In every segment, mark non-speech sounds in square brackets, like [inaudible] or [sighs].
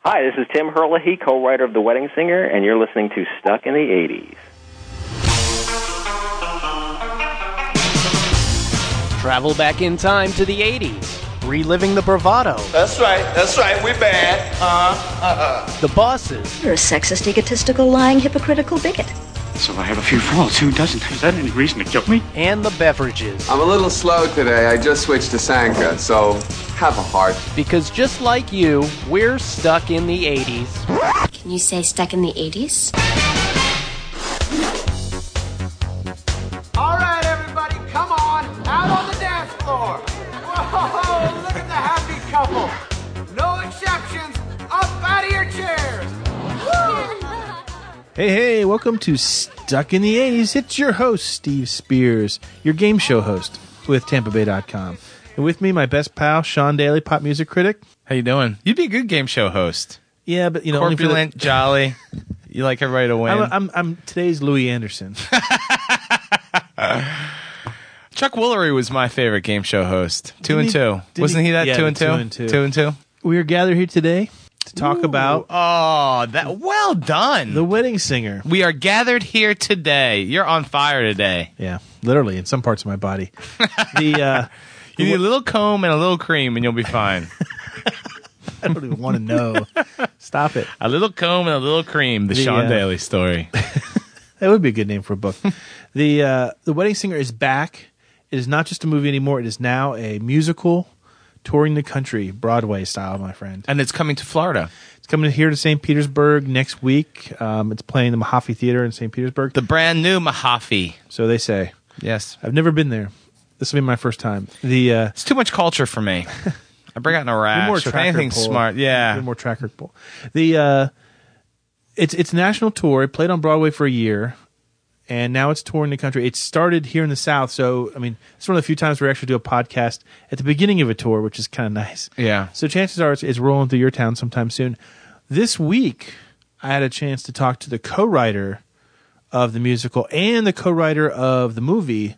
Hi, this is Tim Herlihy, co-writer of The Wedding Singer, and you're listening to Stuck in the 80s. Travel back in time to the 80s, reliving the bravado, That's right. That's right. we're bad. Uh, uh, the bosses, You're a sexist, egotistical, lying, hypocritical bigot. So I have a few faults. Who doesn't? Is that any reason to kill me? and the beverages. I'm a little slow today. I just switched to Sanka, so have a heart. Because just like you, we're stuck in the 80s. Can you say stuck in the 80s? All right, everybody, come on, out on the dance floor. Whoa, look at the happy couple. No exceptions. Up out of your chairs. Hey, hey, welcome to Stuck in the 80s. It's your host, Steve Spears, your game show host with TampaBay.com. And with me, my best pal, Sean Daly, pop music critic. How you doing? You'd be a good game show host. Yeah, but you know, only for the- Corpulent, jolly. You like everybody to [laughs] win. I'm, I'm, I'm today's Louis Anderson. [laughs] Chuck Woolery was my favorite game show host. Two Didn't and he- two. didn't Wasn't he- he that yeah, two and two? two and two. Two and two. we are gathered here today to talk about Oh, that well done. The Wedding Singer. we are gathered here today. You're on fire today. Yeah, literally in some parts of my body. [laughs] the uh, You need a little comb and a little cream, and you'll be fine. [laughs] I don't even want to know. Stop it. a little comb and a little cream. The, The, Sean uh, Daly story. [laughs] That would be a good name for a book. the uh, The Wedding Singer is back. It is not just a movie anymore. It is now a musical touring the country, Broadway style, my friend. and it's coming to Florida. It's coming here to St. Petersburg next week. Um, it's playing the Mahaffey Theater in St. Petersburg. The brand new Mahaffey. so they say. Yes. I've never been there. This will be my first time. The uh, It's too much culture for me. [laughs] I bring out a rash. more tracker anything pull. smart. Yeah. More tracker pull. The uh, it's it's national tour. It played on Broadway for a year, and now it's touring the country. It started here in the South, so I mean, it's one of the few times we actually do a podcast at the beginning of a tour, which is kind of nice. Yeah. So chances are it's, it's rolling through your town sometime soon. This week, I had a chance to talk to the co-writer of the musical and the co-writer of the movie,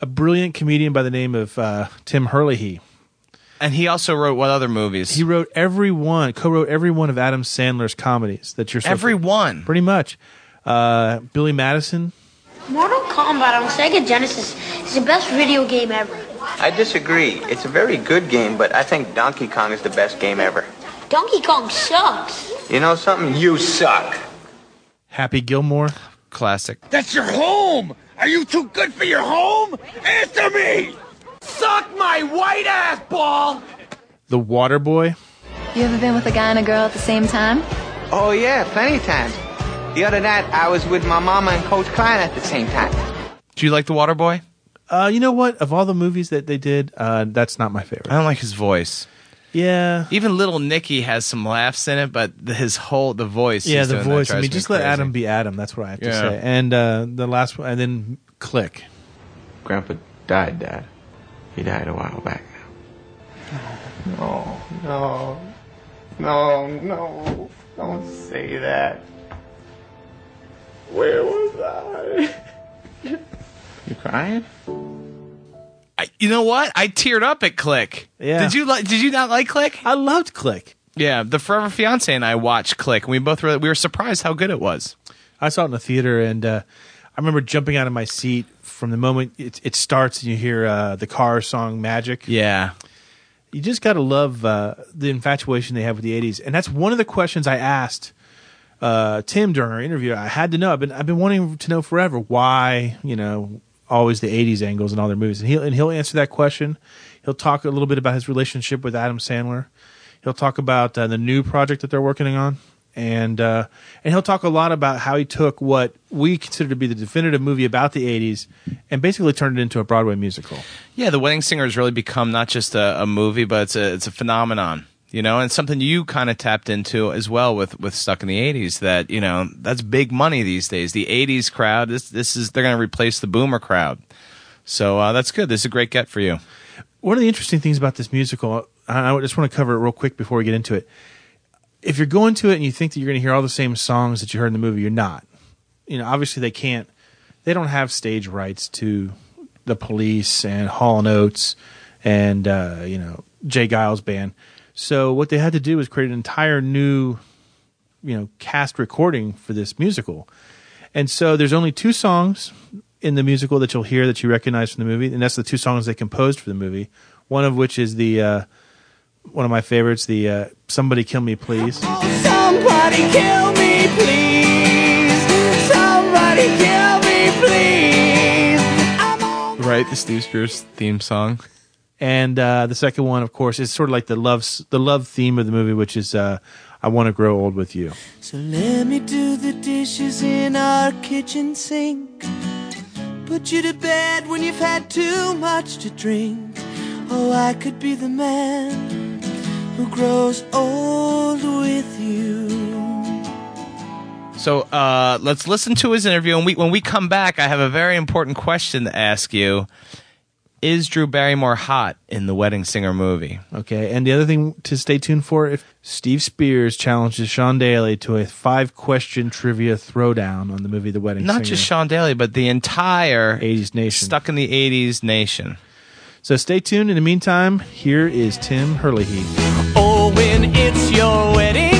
a brilliant comedian by the name of uh, Tim Herlihy. And he also wrote what other movies? He wrote every one, co-wrote every one of Adam Sandler's comedies that you're so Every one. pretty much. Uh, Billy Madison. Mortal Kombat on Sega Genesis is the best video game ever. I disagree. It's a very good game, but I think Donkey Kong is the best game ever. Donkey Kong sucks. You know something? You suck. Happy Gilmore. Classic. That's your home. Are you too good for your home? Answer me. Suck my white ass ball. The Water Boy. You ever been with a guy and a girl at the same time? Oh yeah, plenty of times. The other night I was with my mama and Coach Klein at the same time. Do you like The Water Boy? Uh, you know what? Of all the movies that they did, uh, that's not my favorite. I don't like his voice. Yeah. Even Little Nicky has some laughs in it, but the- his whole the voice. Yeah, the voice. I drives mean, me just let crazy. Adam be Adam. That's what I have to Yeah. say. And uh, the last one, and then Click. Grandpa died, Dad. He died a while back now. No, no, no, no. Don't say that. Where was I? you crying? You know what? I teared up at Click. Yeah. Did you like? Did you not like Click? I loved Click. Yeah, the Forever Fiance and I watched Click. and We both were, we were surprised how good it was. I saw it in the theater, and uh, I remember jumping out of my seat from the moment it, it starts and you hear uh, the car song "Magic." Yeah. you just got to love uh, the infatuation they have with the 80s and that's one of the questions i asked uh, tim during our interview i had to know i've been, I've been wanting to know forever why you know always the 80s angles in all their movies. And he'll, and he'll answer that question. He'll talk a little bit about his relationship with adam sandler. He'll talk about uh, the new project that they're working on. And uh, and he'll talk a lot about how he took what we consider to be the definitive movie about the 80s and basically turned it into a broadway musical. Yeah, The Wedding Singer has really become not just a, a movie, but it's a it's a phenomenon. You know, and something you kind of tapped into as well with with Stuck in the '80s. That you know, that's big money these days. The '80s crowd. This this is they're going to replace the Boomer crowd. So uh, that's good. This is a great get for you. one of the interesting things about this musical, I just want to cover it real quick before we get into it. If you're going to it and you think that you're going to hear all the same songs that you heard in the movie, you're not. You know, obviously they can't. They don't have stage rights to the Police and Hall and Oates and uh, you know J. Geils band. So what they had to do was create an entire new, you know, cast recording for this musical. And so there's only two songs in the musical that you'll hear that you recognize from the movie, and that's the two songs they composed for the movie. One of which is the uh, one of my favorites, the uh, "Somebody Kill Me Please." Somebody kill me, please. Somebody kill me, please. Right, the Steve Spears theme song. And uh, the second one, of course, is sort of like the love the love theme of the movie, which is uh, "I Want to Grow Old with You." So let me do the dishes in our kitchen sink. Put you to bed when you've had too much to drink. Oh, I could be the man who grows old with you. So uh, let's listen to his interview, and we, when we come back, I have a very important question to ask you: Is Drew Barrymore hot in the Wedding Singer movie? Okay, and the other thing to stay tuned for: if Steve Spears challenges Sean Daly to a five question trivia throwdown on the movie The Wedding Not Singer. just Sean Daly, but the entire '80s nation, stuck in the '80s nation. So stay tuned. In the meantime, here is Tim Hurley. Oh, when it's your wedding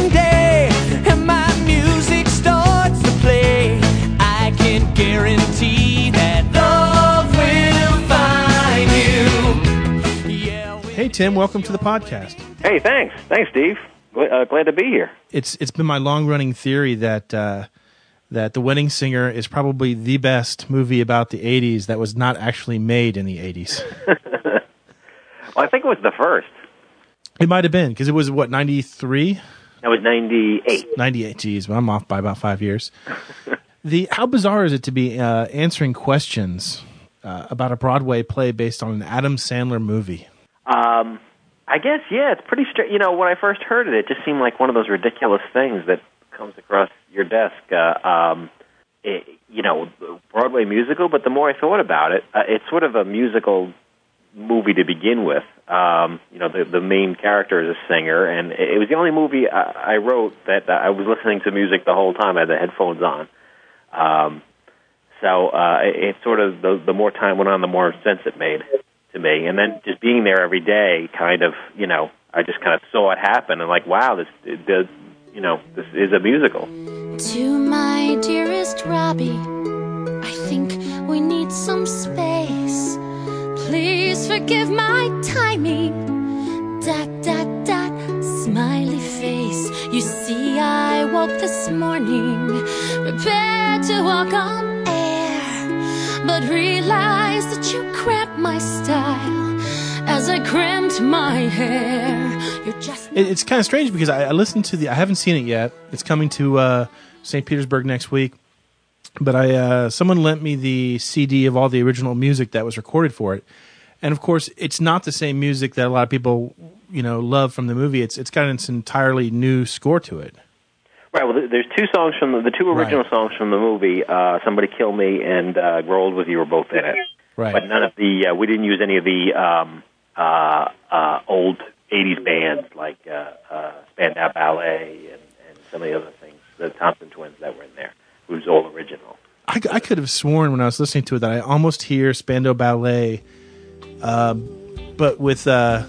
Hey Tim, welcome to the podcast. Hey, thanks. Thanks, Steve. Uh, glad to be here. It's it's been my long running theory that uh, that The Wedding Singer is probably the best movie about the '80s that was not actually made in the '80s. [laughs] Well, I think it was the first. It might have been because it was what '93. That was 98. 98. Geez, well, I'm off by about five years. [laughs] the how bizarre is it to be uh, answering questions uh, about a Broadway play based on an Adam Sandler movie? I guess, yeah, it's pretty straight. You know, when I first heard it, it just seemed like one of those ridiculous things that comes across your desk. Uh, um, it, you know, Broadway musical, but the more I thought about it, uh, it's sort of a musical movie to begin with. Um, you know, the the main character is a singer, and it, it was the only movie I, I wrote that I was listening to music the whole time. I had the headphones on. Um, so uh, it, it sort of the, the more time went on, the more sense it made to me. And then just being there every day, kind of, you know, I just kind of saw it happen and like, wow, this, you know, this is a musical. To my dearest Robbie, I think we need some space. Please forgive my timing. Dot, dot, dot, smiley face. You see, I woke this morning, prepared to walk on air, but realized that you my style as I crimped my hair. You're just It, it's kind of strange because I, I listened to the. I haven't seen it yet. It's coming to uh, St. Petersburg next week. But I uh, someone lent me the CD of all the original music that was recorded for it, and of course, it's not the same music that a lot of people you know love from the movie. It's it's got an entirely new score to it. Right. Well, there's two songs from the, the two original songs from the movie. Uh, Somebody Kill Me and uh, Grow Old with You were both in it. Right. But none of the uh, we didn't use any of the um, uh, uh, old '80s bands like uh, uh, Spandau Ballet and, and some of the other things, the Thompson Twins that were in there. It was all original. I, I could have sworn when I was listening to it that I almost hear Spandau Ballet, uh, but with uh,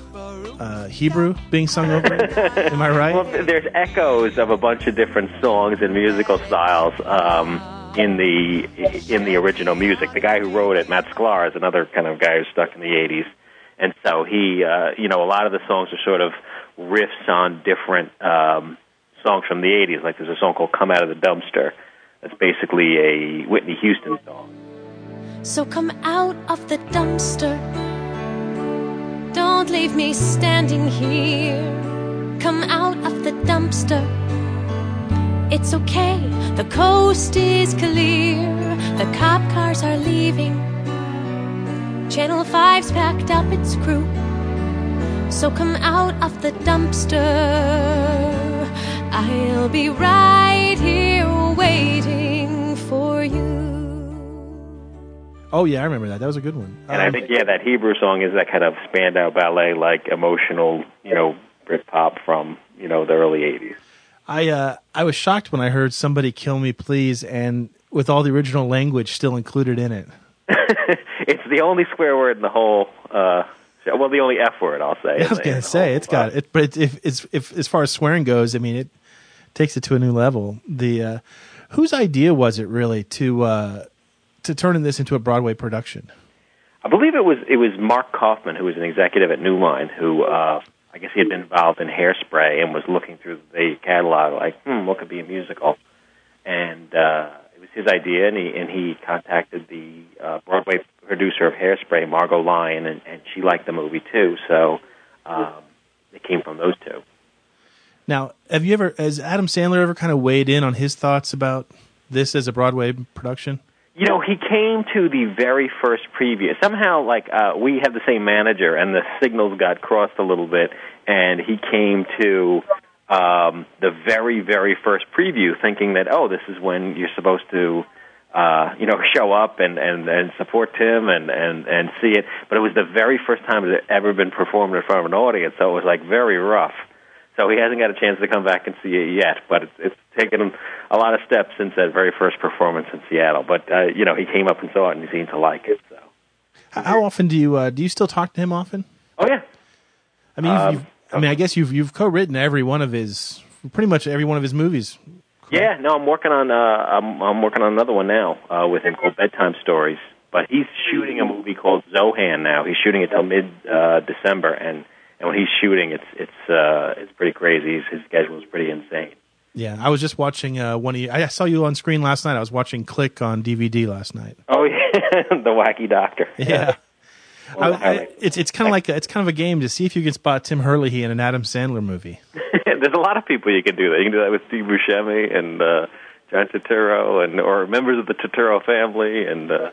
uh, Hebrew being sung over it. Am I right? [laughs] Well, there's echoes of a bunch of different songs and musical styles um, in the in the original music. The guy who wrote it, Matt Sklar, is another kind of guy who's stuck in the '80s, and so he, uh, you know, a lot of the songs are sort of riffs on different um, songs from the '80s. Like there's a song called "Come Out of the Dumpster." That's basically a Whitney Houston song. So come out of the dumpster. Don't leave me standing here. Come out of the dumpster. It's okay, the coast is clear. The cop cars are leaving. Channel 5's packed up its crew. So come out of the dumpster. I'll be right here waiting for you. Oh yeah, I remember that. That was a good one. And I um, think, yeah, that Hebrew song is that kind of Spandau Ballet, like emotional, you know, Britpop from, you know, the early 80s. I uh, I was shocked when I heard "Somebody Kill Me, Please" and with all the original language still included in it. [laughs] it's the only swear word in the whole uh, Well, the only F word I'll say. [laughs] I was gonna the say it's got it, but if it's if as far as swearing goes, I mean it takes it to a new level. The uh, whose idea was it really to uh, to turn this into a Broadway production? I believe it was it was Mark Kaufman who was an executive at New Line who uh, I guess he had been involved in Hairspray and was looking through the catalog like, hmm, what could be a musical? And uh, it was his idea, and he and he contacted the uh, Broadway producer of Hairspray, Margot Lyon, and, and she liked the movie too. So um, it came from those two. Now, have you ever, has Adam Sandler ever kind of weighed in on his thoughts about this as a Broadway production? You know, he came to the very first preview. Somehow, like uh, we have the same manager, and the signals got crossed a little bit, and he came to um, the very, very first preview, thinking that oh, this is when you're supposed to, uh, you know, [laughs] show up and and and support Tim and and and see it. But it was the very first time it had ever been performed in front of an audience, so it was like very rough. So he hasn't got a chance to come back and see it yet, but it's, it's taken him a lot of steps since that very first performance in Seattle. But uh, you know, he came up and saw it, and he seemed to like it. So, How, often do you uh, do you still talk to him often? oh yeah, I mean, you've, Um, you've, I mean, I guess you've you've co-written every one of his, pretty much every one of his movies. yeah. No, I'm working on uh, I'm, I'm working on another one now uh, with him called Bedtime Stories. But he's shooting a movie called Zohan now. He's shooting it till mid uh, December, and and when he's shooting, it's it's uh, it's pretty crazy. His, his schedule is pretty insane. Yeah, I was just watching uh, one of you. I saw you on screen last night. I was watching Click on DVD last night. Oh [laughs] yeah, the wacky doctor. [laughs] Yeah. I, I, it's it's kind of like a, it's kind of a game to see if you can spot Tim Hurley in an Adam Sandler movie. [laughs] There's a lot of people you can do that. You can do that with Steve Buscemi and uh, John Turturro, and or members of the Turturro family, and uh,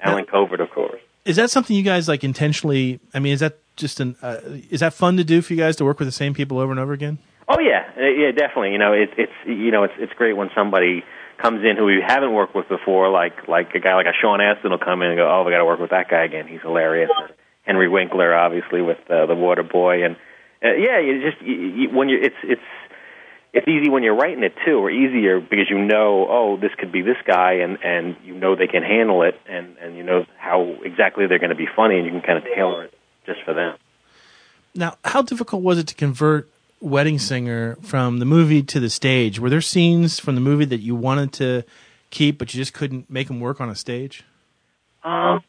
Allen Covert, of course. Is that something you guys like intentionally? I mean, is that just an? Uh, is that fun to do for you guys to work with the same people over and over again? Oh yeah, Uh, yeah, definitely. You know, it's it's you know, it's it's great when somebody comes in who we haven't worked with before, like like a guy like a Sean Astin will come in and go, oh, we got to work with that guy again. He's hilarious. Or Henry Winkler, obviously, with uh, the Water Boy, and uh, yeah, you just you, you, when you it's it's it's easy when you're writing it too, or easier because you know, oh, this could be this guy, and and you know they can handle it, and and you know how exactly they're going to be funny, and you can kind of tailor it just for them. Now, how difficult was it to convert Wedding Singer from the movie to the stage? Were there scenes from the movie that you wanted to keep, but you just couldn't make them work on a stage? Um,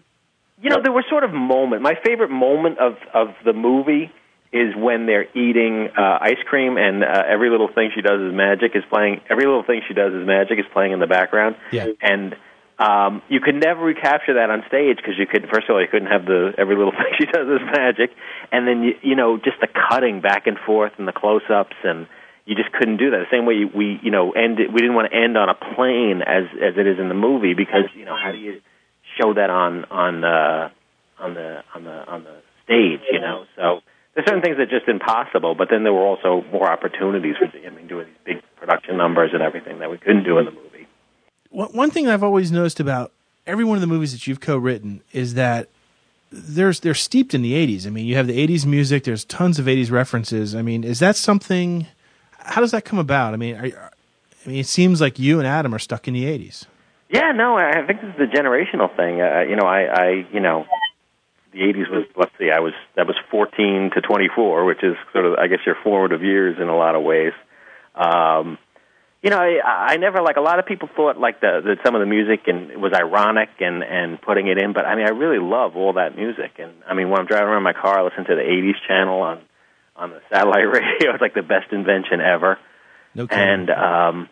you know, there were sort of moment. My favorite moment of of the movie is when they're eating uh, ice cream, and uh, every little thing she does is magic is playing. Every little thing she does is magic is playing in the background. Yeah. And um, you could never recapture that on stage because you could. First of all, you couldn't have the every little [laughs] thing she does is magic, and then you you know just the cutting back and forth and the close-ups and. You just couldn't do that. The same way we, you know, end. We didn't want to end on a plane as as it is in the movie because you know how do you show that on on uh, on the on the on the stage, you know. So there's certain things that are just impossible, but then there were also more opportunities for I mean doing these big production numbers and everything that we couldn't do in the movie. One one thing I've always noticed about every one of the movies that you've co-written is that there's they're steeped in the 80s. I mean, you have the 80s music, there's tons of 80s references. I mean, is that something how does that come about? I mean, are, I mean, it seems like you and Adam are stuck in the 80s. Yeah, no, I I think this is a generational thing. Uh, you know, I, I, you know, the '80s was. Let's see, I was that was 14 to 24, which is sort of, I guess, your formative years in a lot of ways. Um, you know, I, I never like a lot of people thought like the that some of the music and it was ironic and and putting it in, but I mean, I really love all that music. And I mean, when I'm driving around my car, I listen to the '80s channel on on the satellite [laughs] radio. It's like the best invention ever. No kidding. And um,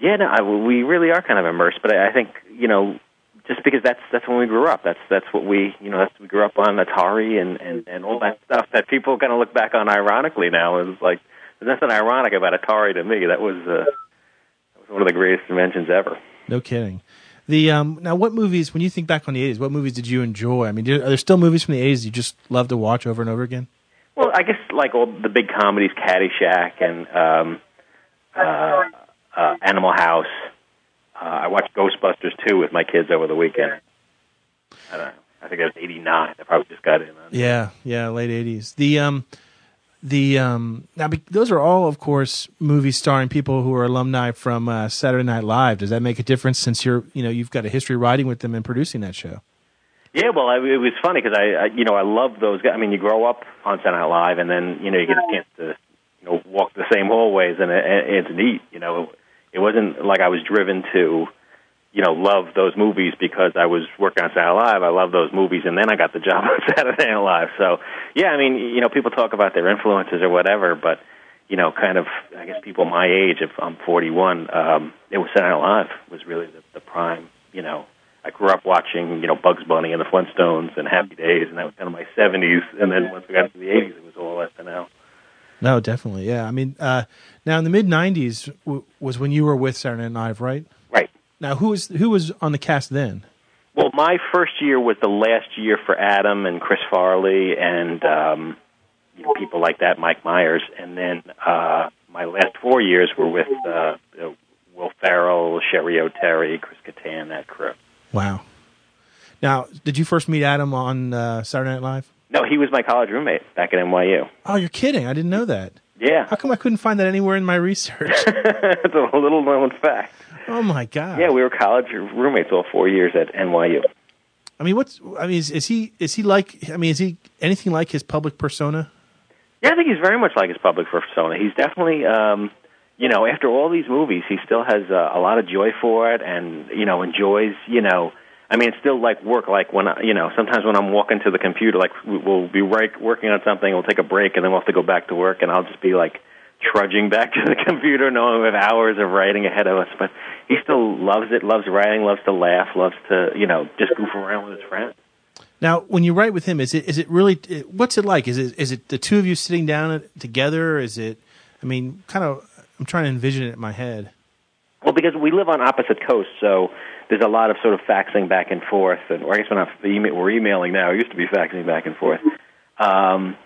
yeah, no, I, we really are kind of immersed. But I, I think you know, just because that's that's when we grew up. That's that's what we you know that's we grew up on Atari and and and all that stuff that people kind of look back on ironically now is like there's nothing ironic about Atari to me. That was uh, that was one of the greatest inventions ever. No kidding. The um, now, what movies? When you think back on the '80s, what movies did you enjoy? I mean, are there still movies from the '80s you just love to watch over and over again? Well, I guess like all the big comedies, Caddyshack and um, uh, uh, Animal House. Uh, I watched Ghostbusters 2 with my kids over the weekend. I don't know. I think that was '89. I probably just got in. On. Yeah, yeah, late '80s. The um, the um, now be, those are all, of course, movies starring people who are alumni from uh, Saturday Night Live. Does that make a difference since you're, you know, you've got a history writing with them and producing that show? Yeah, well, I, it was funny because I, I, you know, I love those guys. I mean, you grow up on Saturday Night Live, and then you know you get a chance to, you know, walk the same hallways, and it, it's neat. You know, it wasn't like I was driven to, you know, love those movies because I was working on Saturday Night Live. I love those movies, and then I got the job [laughs] on Saturday Night Live. So, yeah, I mean, you know, people talk about their influences or whatever, but you know, kind of, I guess people my age, if I'm 41, um, it was Saturday Night Live was really the, the prime, you know. I grew up watching, you know, Bugs Bunny and the Flintstones and Happy Days, and that was kind of my 70s. And then once we got into the 80s, it was all SNL. No, definitely. Yeah. I mean, uh, now in the mid 90s w- was when you were with Saturday Night Live, right? Right. Now, who was who was on the cast then? Well, my first year was the last year for Adam and Chris Farley and um, you know, people like that, Mike Myers, and then uh, my last four years were with uh, Will Ferrell, Cheri Oteri, Chris Kattan, that crew. Wow. Now, did you first meet Adam on uh, Saturday Night Live? No, he was my college roommate back at NYU. Oh, you're kidding! I didn't know that. Yeah, How come I couldn't find that anywhere in my research? [laughs] it's a little known fact. oh my god! Yeah, we were college roommates all four years at NYU. I mean, what's? I mean, is, is he is he like? I mean, is he anything like his public persona? Yeah, I think he's very much like his public persona. He's definitely, um, you know, after all these movies, he still has uh, a lot of joy for it, and you know, enjoys. You know, I mean, it's still like work. Like when I, you know, sometimes when I'm walking to the computer, like we- we'll be right working on something, we'll take a break, and then we'll have to go back to work, and I'll just be like trudging back to the [laughs] computer, knowing we have hours of writing ahead of us. But he still loves it, loves writing, loves to laugh, loves to, you know, just goof around with his friends. Now, when you write with him, is it is it really? What's it like? Is it is it the two of you sitting down together? Is it? I mean, kind of. I'm trying to envision it in my head. Well, because we live on opposite coasts, so there's a lot of sort of faxing back and forth, and or I guess we're not we're emailing now. It used to be faxing back and forth. Um,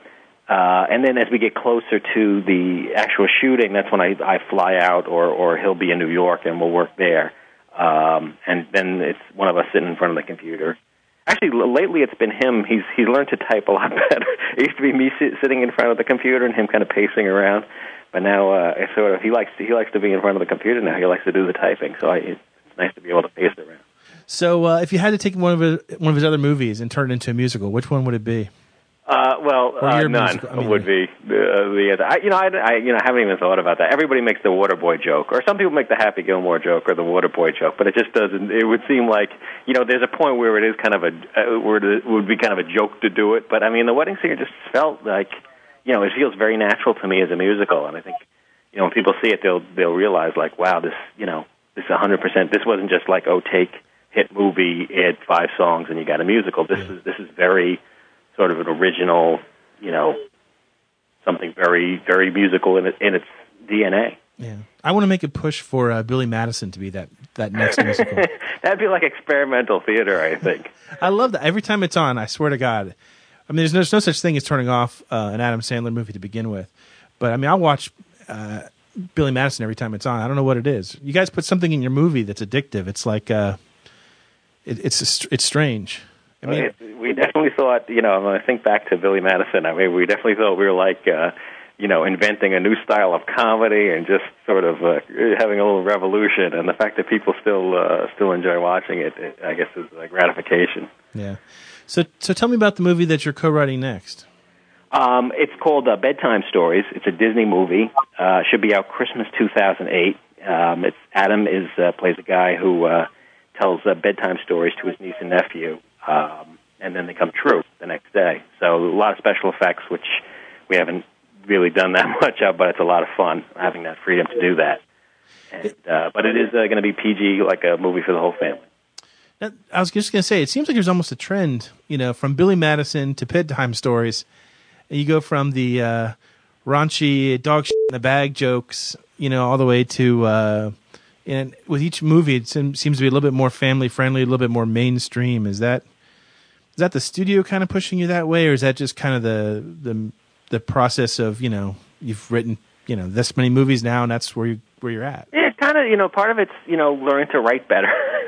uh, and then as we get closer to the actual shooting, that's when I, I fly out, or or he'll be in New York, and we'll work there. Um, and then it's one of us sitting in front of the computer. Actually, lately it's been him. He's he's learned to type a lot [laughs] better. It used to be me sit, sitting in front of the computer and him kind of pacing around. But now uh, it's sort of he likes to, he likes to be in front of the computer now. He likes to do the typing. So I, it's nice to be able to pace it around. So, uh, if you had to take one of his, one of his other movies and turn it into a musical, which one would it be? Uh, well, uh, none musical- I mean, would be the, the other. I, you know, I, I, you know, I haven't even thought about that. Everybody makes the Waterboy joke, or some people make the Happy Gilmore joke or the Waterboy joke, but it just doesn't. It would seem like you know, there's a point where it is kind of a uh, where it would be kind of a joke to do it. But I mean, the Wedding Singer just felt like, you know, it feels very natural to me as a musical, and I think, you know, when people see it, they'll they'll realize like, wow, this, you know, this is 100. percent This wasn't just like, oh, take hit movie, add five songs, and you got a musical. This is this is very sort of an original, you know, something very very musical in it, in its DNA. Yeah, I want to make a push for uh, Billy Madison to be that that next [laughs] musical. That'd be like experimental theater, I think. [laughs] I love that. Every time it's on, I swear to God. I mean, there's no, there's no such thing as turning off uh, an Adam Sandler movie to begin with. But I mean, I'll watch uh, Billy Madison every time it's on. I don't know what it is. You guys put something in your movie that's addictive. It's like uh, it, it's it's strange. I mean, It- we definitely thought, you know, when I think back to Billy Madison, I mean, we definitely thought we were like, uh, you know, inventing a new style of comedy and just sort of uh, having a little revolution. And the fact that people still uh, still enjoy watching it, it, I guess, is a gratification. yeah. So so tell me about the movie that you're co-writing next. Um, it's called uh, Bedtime Stories. It's a Disney movie. Uh, should be out Christmas 2008. Um, it's Adam is uh, plays a guy who uh, tells uh, bedtime stories to his niece and nephew, um, and then they come true the next day. So a lot of special effects, which we haven't really done that [laughs] much of, but it's a lot of fun having that freedom to do that. And, uh, but it is uh, going to be PG, like a movie for the whole family. I was just going to say, it seems like there's almost a trend, you know, from Billy Madison to bedtime stories. You go from the uh, raunchy dog shit in the bag jokes, you know, all the way to, uh, and with each movie, it seems, to be a little bit more family friendly, a little bit more mainstream. Is that is that the studio kind of pushing you that way, or is that just kind of the the the process of you know you've written you know this many movies now, and that's where you where you're at? Yeah, kind of you know part of it's you know learning to write better. [laughs]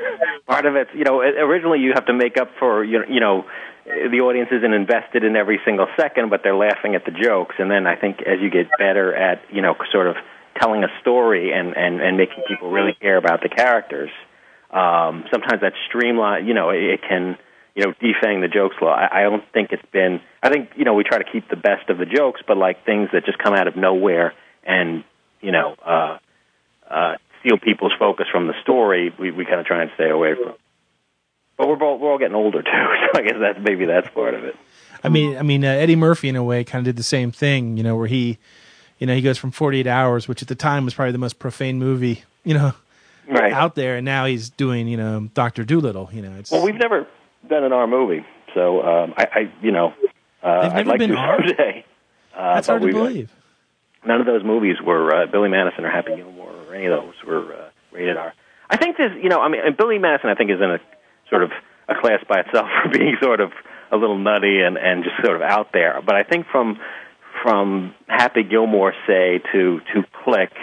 part of it's you know originally you have to make up for you know, the audience isn't invested in every single second, but they're laughing at the jokes. And then I think as you get better at you know sort of telling a story and and and making people really care about the characters, um, sometimes that streamline you know it, it can you know, defang the jokes law. I, I don't think it's been. I think you know we try to keep the best of the jokes, but like things that just come out of nowhere and you know uh, uh, steal people's focus from the story, we we kind of try and stay away from. But we're all, we're all getting older [laughs] too, so I guess that's maybe that's part of it. I mean, I mean, uh, Eddie Murphy in a way kind of did the same thing, you know, where he, you know, he goes from 48 Hours, which at the time was probably the most profane movie, you know, Right. out there, and now he's doing, you know, Doctor Dolittle. You know, it's Well, we've never done an R movie, so um, I, I you know uh, I'd never like been to R? [laughs] someday. Uh, that's hard to believe. None of those movies were uh, Billy Madison or Happy Gilmore or any of those were uh, rated R. I think this, you know, I mean, Billy Madison, I think, is in a sort of a class by itself [laughs] for being sort of a little nutty and and just sort of out there. But I think from from Happy Gilmore, say to to Click,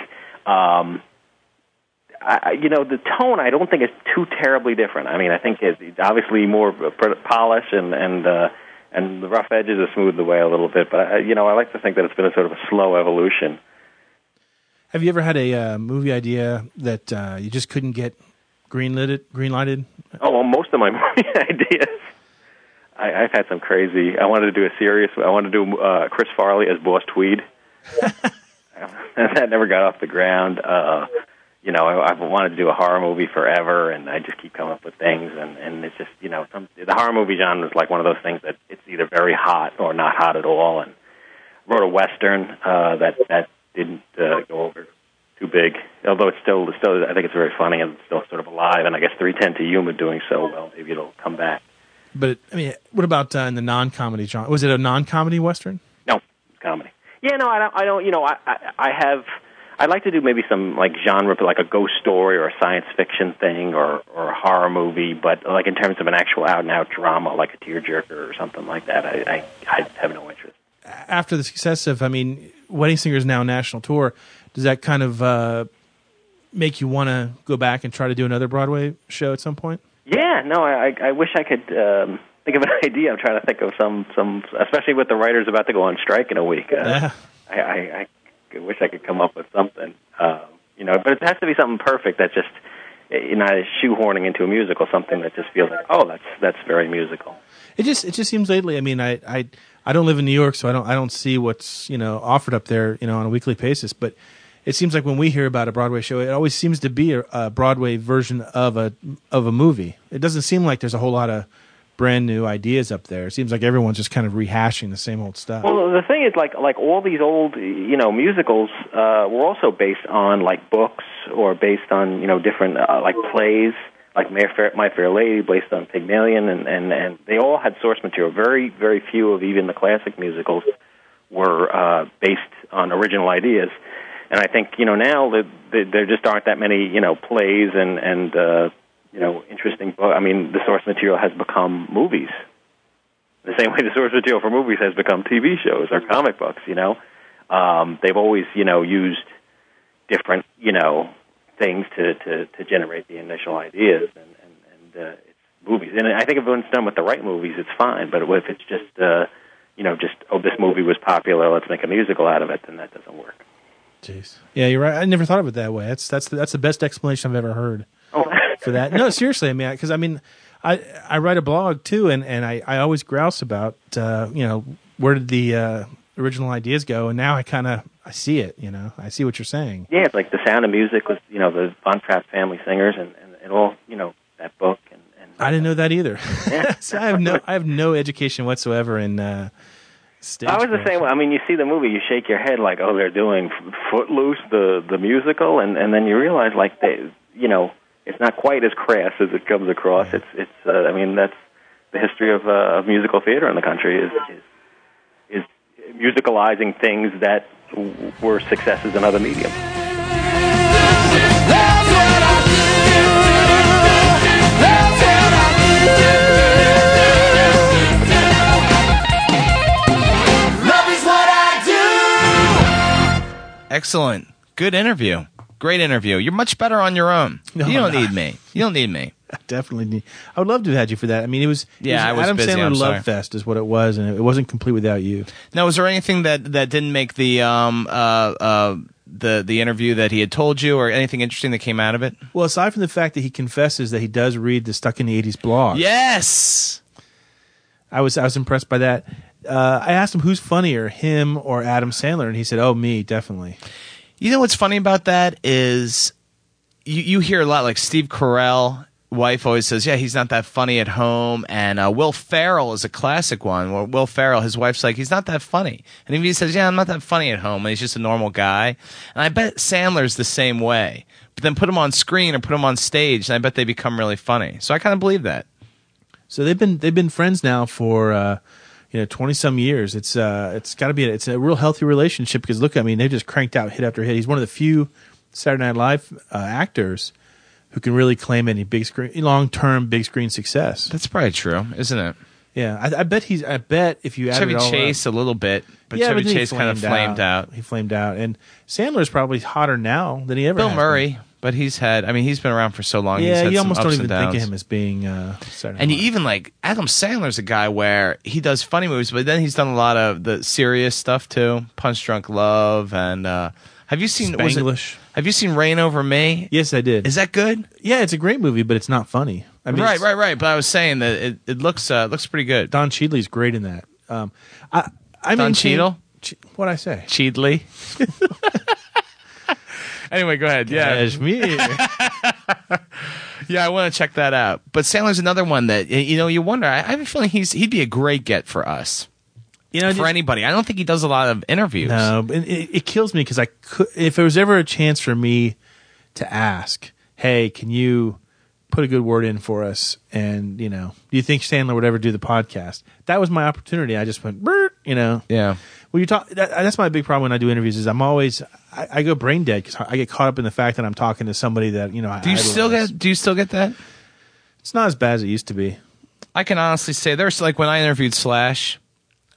um, I, you know, the tone I don't think is too terribly different. I mean, I think it's obviously more pr- polish and and uh, and the rough edges are smoothed away a little bit. But I, you know, I like to think that it's been a sort of a slow evolution. Have you ever had a uh, movie idea that uh, you just couldn't get greenlit, greenlighted? Oh, well, most of my [laughs] movie ideas. I, I've had some crazy. I wanted to do a serious. I wanted to do uh, Chris Farley as Boss Tweed. [laughs] [laughs] that never got off the ground. Uh, you know, I, I've wanted to do a horror movie forever, and I just keep coming up with things, and and it's just you know, some the horror movie genre is like one of those things that it's either very hot or not hot at all. And wrote a western uh, that that didn't uh, go over too big, although it's still it's still I think it's very funny and still sort of alive. And I guess three ten to Yuma doing so well, maybe it'll come back. But I mean, what about uh, in the non-comedy genre? Was it a non-comedy western? No, comedy. Yeah, no, I don't. I don't. You know, I I, I have. I'd like to do maybe some like genre, like a ghost story or a science fiction thing or or a horror movie. But like in terms of an actual out and out drama, like a tearjerker or something like that, I I, I have no interest. After the success of, I mean, Wedding Singer is now national tour. Does that kind of uh, make you want to go back and try to do another Broadway show at some point? Yeah, no, I I, wish I could. Um, Think of an [laughs] idea. I'm trying to think of some, some, especially with the writers about to go on strike in a week. Uh, Yeah. I, I, I wish I could come up with something, um, you know. But it has to be something perfect that just you're not shoehorning into a musical. Something that just feels like, oh, that's that's very musical. It just it just seems lately. I mean, I I I don't live in New York, so I don't I don't see what's you know offered up there, you know, on a weekly basis. But it seems like when we hear about a Broadway show, it always seems to be a, a Broadway version of a of a movie. It doesn't seem like there's a whole lot of brand new ideas up there. It seems like everyone's just kind of rehashing the same old stuff. Well, the thing is, like like all these old, you know, musicals uh, were also based on like books or based on you know different uh, like plays, like My Fair, My Fair Lady, based on Pygmalion, and and and they all had source material. Very very few of even the classic musicals were uh, based on original ideas. And I think you know now that there just aren't that many you know plays and and uh, you know interesting. bo- I mean, the source material has become movies the same way the source material for movies has become TV shows or comic books. You know, um, they've always you know used different you know things to to, to generate the initial ideas, and and, and uh, it's movies. And I think if it's done with the right movies, it's fine. But if it's just uh, you know just oh this movie was popular, let's make a musical out of it, then that doesn't work. Jeez. Yeah, you're right. I never thought of it that way. That's that's the, that's the best explanation I've ever heard Oh. [laughs] for that. No, seriously. I mean, because I mean, I I write a blog too, and and I I always grouse about uh, you know where did the uh, original ideas go, and now I kind of I see it. You know, I see what you're saying. Yeah, it's like the Sound of Music was you know the Von Trapp family singers, and and it all you know that book and and I didn't know that either. [laughs] so I have no I have no education whatsoever in uh, stage. I was the same way. I mean, you see the movie, you shake your head like, "Oh, they're doing Footloose, the the musical," and and then you realize like they, you know, it's not quite as crass as it comes across. It's it's. Uh, I mean, that's the history of uh, of musical theater in the country is, is musicalizing things that were successes in other mediums. Love is what I Excellent. Good interview. Great interview. You're much better on your own. No, you don't I'm not. need me. You don't need me. I [laughs] definitely need. I would love to have had you for that. I mean, it was Yeah, it I was Adam busy, Sandler I'm Love sorry. Fest is what it was, and it wasn't complete without you. Now, was there anything that that didn't make the um uh uh the the interview that he had told you, or anything interesting that came out of it? Well, aside from the fact that he confesses that he does read the Stuck in the '80s blog, Yes. I was I was impressed by that. Uh, I asked him who's funnier, him or Adam Sandler, and he said, "Oh, me, definitely." You know what's funny about that is you, you hear a lot like Steve Carell. Wife always says, "Yeah, he's not that funny at home." And uh, Will Ferrell is a classic one. Where Will Ferrell, his wife's like, "He's not that funny," and if he says, "Yeah, I'm not that funny at home," and he's just a normal guy. And I bet Sandler's the same way. But then put him on screen or put him on stage, and I bet they become really funny. So I kind of believe that. So they've been they've been friends now for uh, you know twenty some years. It's uh, it's got to be a, it's a real healthy relationship because look, I mean they just cranked out hit after hit. He's one of the few Saturday Night Live uh, actors who can really claim any big screen long term big screen success. That's probably true, isn't it? Yeah, I, I bet he's. I bet if you add Chevy Chase up, a little bit, but yeah, Chevy he Chase kind of flamed out. He flamed out, and Sandler's probably hotter now than he ever. Bill Murray, but he's had. I mean, he's been around for so long. been. he's Yeah, you almost don't even think of him as being. Uh, And you even like Adam Sandler's a guy where he does funny movies, but then he's done a lot of the serious stuff too. Punch Drunk Love and uh, have you seen Spanglish. Have you seen Reign Over Me? Yes, I did. Is that good? Yeah, it's a great movie, but it's not funny. I mean, right, it's- right, right. But I was saying that it, it looks uh, looks pretty good. Don Cheadley's great in that. Um, I, I Don Cheadle? Che- What'd I say? Cheadley. [laughs] anyway, go ahead. Yeah, Kashmir. [laughs] yeah, I want to check that out. But Sandler's another one that y- you know you wonder. I I have a feeling he's he'd be a great get for us. You know, for just- anybody. I don't think he does a lot of interviews. No, it, it kills me because I could. If there was ever a chance for me to ask, "Hey, can you put a good word in for us?" and you know, do you think Sandler would ever do the podcast? That was my opportunity. I just went, you know. Yeah. Well, you talk. That, that's my big problem when I do interviews. Is I'm always I, I go brain dead because I get caught up in the fact that I'm talking to somebody that you know. I Do you still get? Do you still get that? It's not as bad as it used to be. I can honestly say there's like when I interviewed Slash,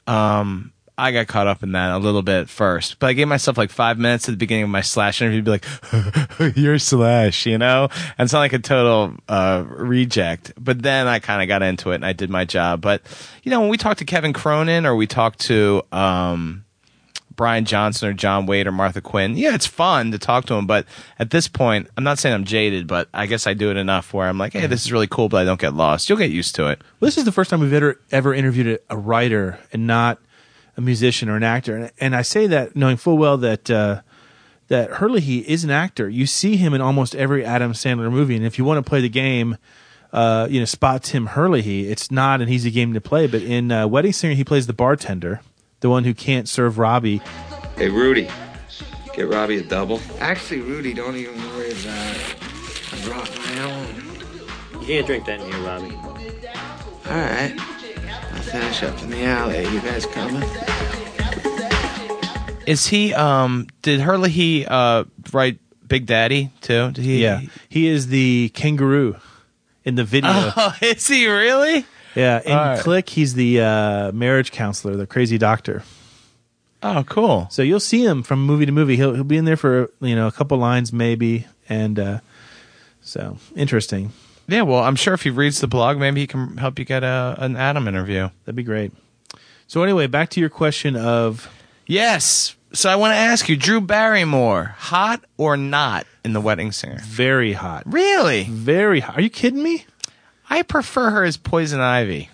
um, I got caught up in that a little bit first, but I gave myself like five minutes at the beginning of my Slash interview to be like, [laughs] "You're Slash," you know, and sound like a total uh, reject. But then I kind of got into it and I did my job. But you know, when we talk to Kevin Cronin or we talk to um, Brian Johnson or John Wade or Martha Quinn, yeah, it's fun to talk to them. But at this point, I'm not saying I'm jaded, but I guess I do it enough where I'm like, hey, this is really cool, but I don't get lost. You'll get used to it. Well, this is the first time we've ever ever interviewed a, writer and not a musician or an actor, and, and I say that knowing full well that uh, that Hurley he is an actor. You see him in almost every Adam Sandler movie, and if you want to play the game, uh, you know, spot Tim Hurley. It's not an easy game to play, but in uh, Wedding Singer, he plays the bartender, the one who can't serve Robbie. Hey, Rudy, get Robbie a double. Actually, Rudy, don't even worry about it. I brought my own. You can't drink that in here, Robbie. All right. I'll finish up in the alley. You guys coming? Is he? Um, did Hurley uh write Big Daddy too? Did he? Yeah, he is the kangaroo in the video. [laughs] Oh, is he really? Yeah, in right. Click, he's the uh, marriage counselor, the crazy doctor. Oh, cool. So you'll see him from movie to movie. He'll he'll be in there for you know a couple lines maybe, and uh, so interesting. Yeah. Well, I'm sure if he reads the blog, maybe he can help you get a an Adam interview. That'd be great. So anyway, back to your question of Yes. So I want to ask you, Drew Barrymore, hot or not in The Wedding Singer? very hot, Really? very hot. Are you kidding me? I prefer her as Poison Ivy.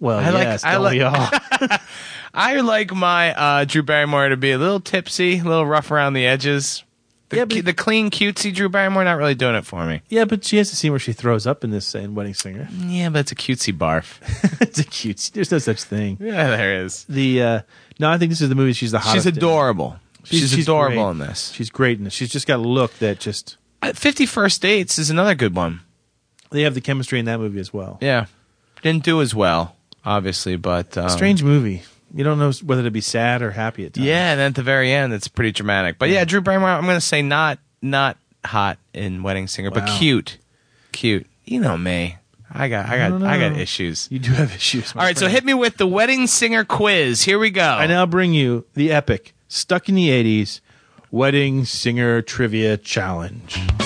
Well, I like- yes, I don't like- all? [laughs] I like my uh, Drew Barrymore to be a little tipsy, a little rough around the edges. The, Yeah, but- the clean, cutesy Drew Barrymore not really doing it for me. yeah, but she has to see where she throws up in this in Wedding Singer. Yeah, but it's a cutesy barf. [laughs] it's a cutesy. There's no such thing. yeah, there is. The uh, no, I think this is the movie. She's the hottest. She's adorable. She's, adorable great. in this. She's great in this. She's just got a look that just. Uh, Fifty First Dates is another good one. They have the chemistry in that movie as well. Yeah, didn't do as well, obviously, but um, Strange movie. You don't know whether to be sad or happy at times. Yeah, and at the very end, it's pretty dramatic. But yeah, Drew Barrymore, I'm going to say not not hot in Wedding Singer, but cute, cute. You know me. I got I got don't I, got issues. You do have issues. All right, so hit me with the Wedding Singer quiz. Here we go. I now bring you the epic, stuck in the 80s, Wedding Singer Trivia Challenge.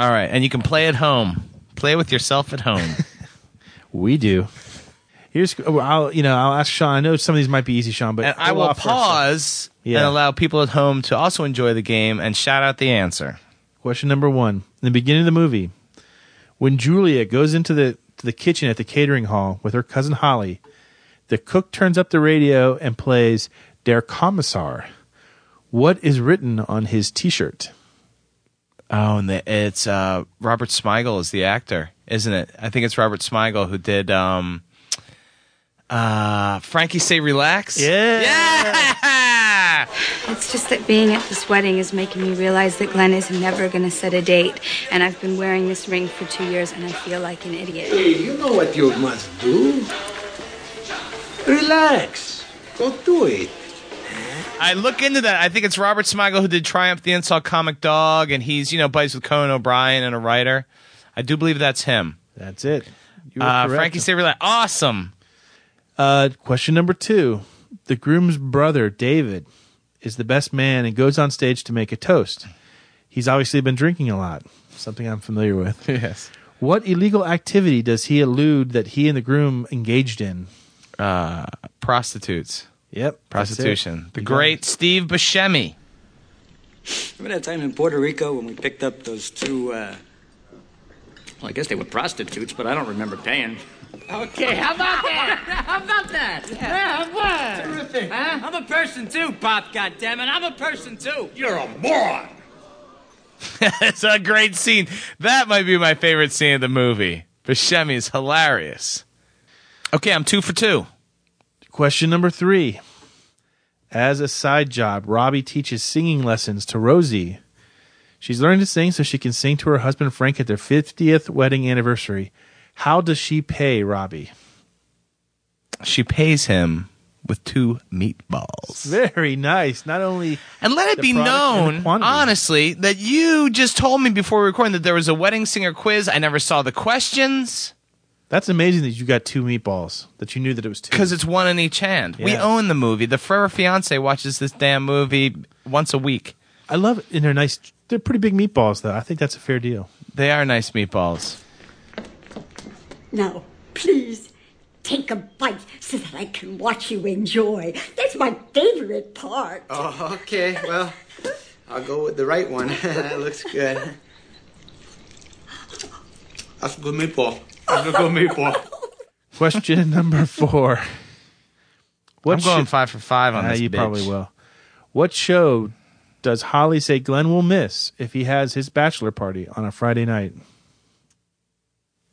All right, and you can play at home. Play with yourself at home. [laughs] We do. Here's, oh, I'll, you know, I'll ask Sean. I know some of these might be easy, Sean, but and I will off for a sec. pause Yeah. and allow people at home to also enjoy the game and shout out the answer. Question number one. In the beginning of the movie, When Julia goes into the to the kitchen at the catering hall with her cousin Holly, the cook turns up the radio and plays Der Kommissar. What is written on his T-shirt? Oh, and the, it's uh, Robert Smigel is the actor, isn't it? I think it's Robert Smigel who did um, uh, Frankie Say Relax. Yeah. Yeah. It's just that being at this wedding is making me realize that Glenn is never going to set a date. And I've been wearing this ring for two years and I feel like an idiot. Hey, you know what you must do. Relax. Go do it. I look into that. I think it's Robert Smigel who did Triumph the Insult Comic Dog, and he's you know buddies with Conan O'Brien and a writer. I do believe that's him. That's it. Uh, correct. Frankie Relax. Awesome. Uh, question number two: The groom's brother David is the best man and goes on stage to make a toast. He's obviously been drinking a lot, something I'm familiar with. [laughs] Yes. What illegal activity does he allude that he and the groom engaged in? Uh, prostitutes. Yep, Prostitution. The You great Steve Buscemi. Remember that time in Puerto Rico when we picked up those two, uh, well, I guess they were prostitutes, but I don't remember paying. Okay, how about that? [laughs] How about that? Yeah, what? Terrific. Huh? I'm a person too, Pop, goddammit. I'm a person too. You're a moron. [laughs] it's a great scene. That might be my favorite scene of the movie. Buscemi is hilarious. Okay, I'm two for two. Question number three. As a side job, Robbie teaches singing lessons to Rosie. She's learning to sing so she can sing to her husband Frank at their 50th wedding anniversary. How does she pay Robbie? She pays him with two meatballs. Very nice. Not only And let it be product and the known, honestly, that you just told me before recording that there was a wedding singer quiz. I never saw the questions That's amazing that you got two meatballs. That you knew that it was two. because it's one in each hand. We own the movie. The Forever Fiance watches this damn movie once a week. I love it. And they're nice. They're pretty big meatballs, though. I think that's a fair deal. They are nice meatballs. Now, please take a bite so that I can watch you enjoy. That's my favorite part. Oh, okay. Well, I'll go with the right one. [laughs] that looks good. That's a good meatball. That's a good meatball. Question number four. I'm going five for five on Ah, this. You bitch. probably will. What show does Holly say Glenn will miss if he has his bachelor party on a Friday night?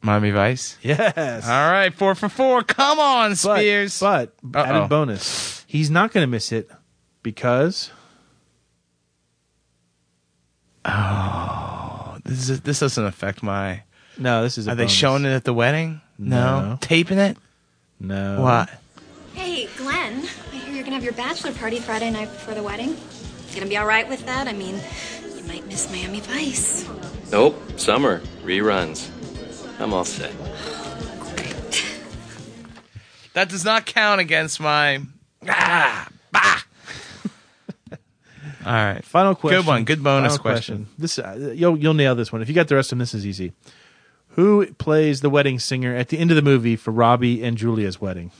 Miami Vice. Yes. All right, four for four. Come on, Spears. But Uh-oh. added bonus, he's not going to miss it because Oh, this is, this doesn't affect my. No, this is. A Are they showing it at the wedding? No. Taping it? No. What? Hey, Glenn, I hear you're gonna have your bachelor party Friday night before the wedding. You gonna be all right with that? I mean, you might miss Miami Vice. Nope, summer, reruns. I'm all set. [sighs] That does not count against my. Ah, bah. [laughs] All right. Final question. Good one. Good bonus Final question. This uh, you'll you'll nail this one. If you got the rest of them, this is easy. Who plays the wedding singer at the end of the movie for Robbie and Julia's wedding?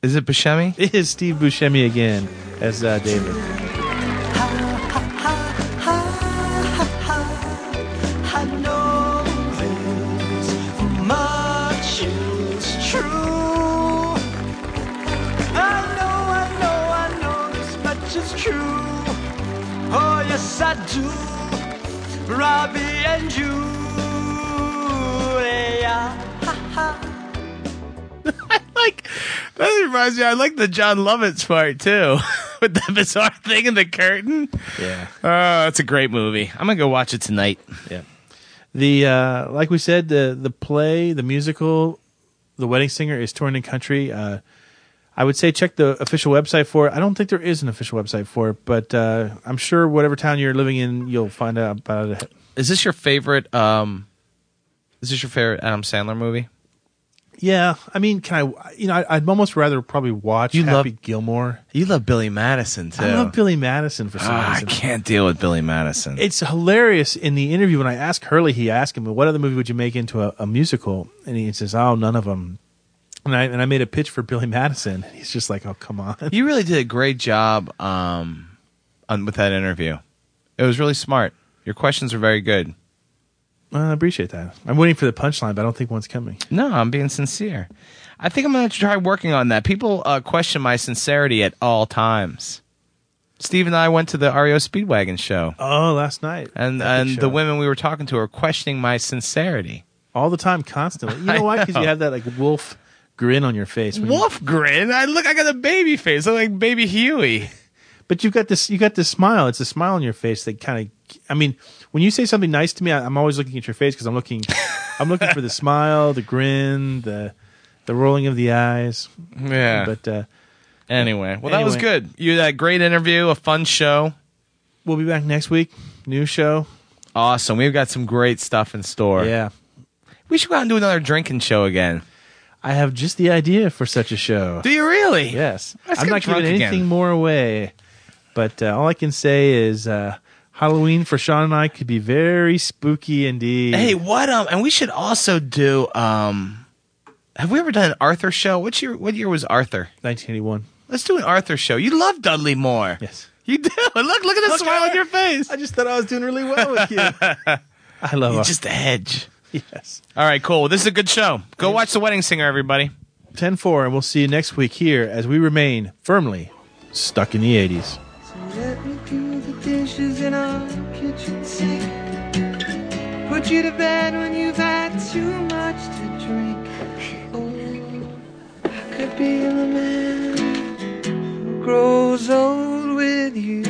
Is it Buscemi? It is Steve Buscemi again as uh, David. Reminds me. I like the Jon Lovitz part too, [laughs] with the bizarre thing in the curtain. Yeah. Oh, it's a great movie. I'm gonna go watch it tonight. Yeah. The uh, like we said, the the play, the musical, the wedding singer is touring the country. Uh, I would say check the official website for it. I don't think there is an official website for it, but uh, I'm sure whatever town you're living in, you'll find out about it. Is this your favorite? Um, is this your favorite Adam Sandler movie? Yeah, I mean, can I? You know, I, I'd almost rather probably watch You Happy love- Gilmore. You love Billy Madison too. I love Billy Madison for some reason. I can't deal with Billy Madison. It's hilarious in the interview when I asked Hurley. He asked him, "What other movie would you make into a, a musical?" And he says, "Oh, none of them." And I and I made a pitch for Billy Madison. He's just like, "Oh, come on." you really did a great job um, on, with that interview. It was really smart. Your questions were very good. Well, I appreciate that. I'm waiting for the punchline, but I don't think one's coming. No, I'm being sincere. I think I'm going to try working on that. People uh, question my sincerity at all times. Steve and I went to the REO Speedwagon show, Oh, last night. and Epic and the women we were talking to are questioning my sincerity. all the time, constantly. You [laughs] I know why? Because you have that like wolf grin on your face. when you- Wolf grin. I look. I got a baby face. I look like baby Huey. but you've got this. You got this smile. It's a smile on your face that kind of. I mean, when you say something nice to me, I, I'm always looking at your face because I'm looking. I'm looking for the [laughs] smile, the grin, the the rolling of the eyes. Yeah. But uh, Anyway, well, that was good. You had a great interview, a fun show. we'll be back next week. New show. Awesome. We've got some great stuff in store. Yeah. We should go out and do another drinking show again. I have just the idea for such a show. Do you really? Yes. I'm not giving anything more away, but uh, all I can say is uh, Halloween for Sean and I could be very spooky indeed. Hey, what? Um, and we should also do. Um, have we ever done an Arthur show? What year? What year was Arthur? 1981. Let's do an Arthur show. You love Dudley Moore. Yes. You do. [laughs] Look, look at the smile on your face. I just thought I was doing really well with you. [laughs] I love You're just a hedge. Yes. All right, cool. This is a good show. Go watch The Wedding Singer, everybody. 10 4, and we'll see you next week here as we remain firmly stuck in the 80s. The dishes in our kitchen sink. Put you to bed when you've had too much to drink. Oh, I could be the man who grows old with you.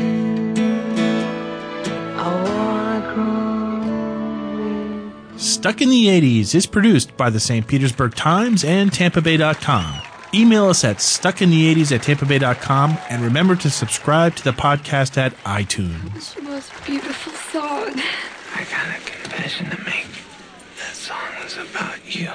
I wanna grow. Stuck in the 80s is produced by the St. Petersburg Times and TampaBay.com. Email us at stuckinthe80s at tampabay.com and remember to subscribe to the podcast at iTunes. The most beautiful song. I got a confession to make. That song was about you.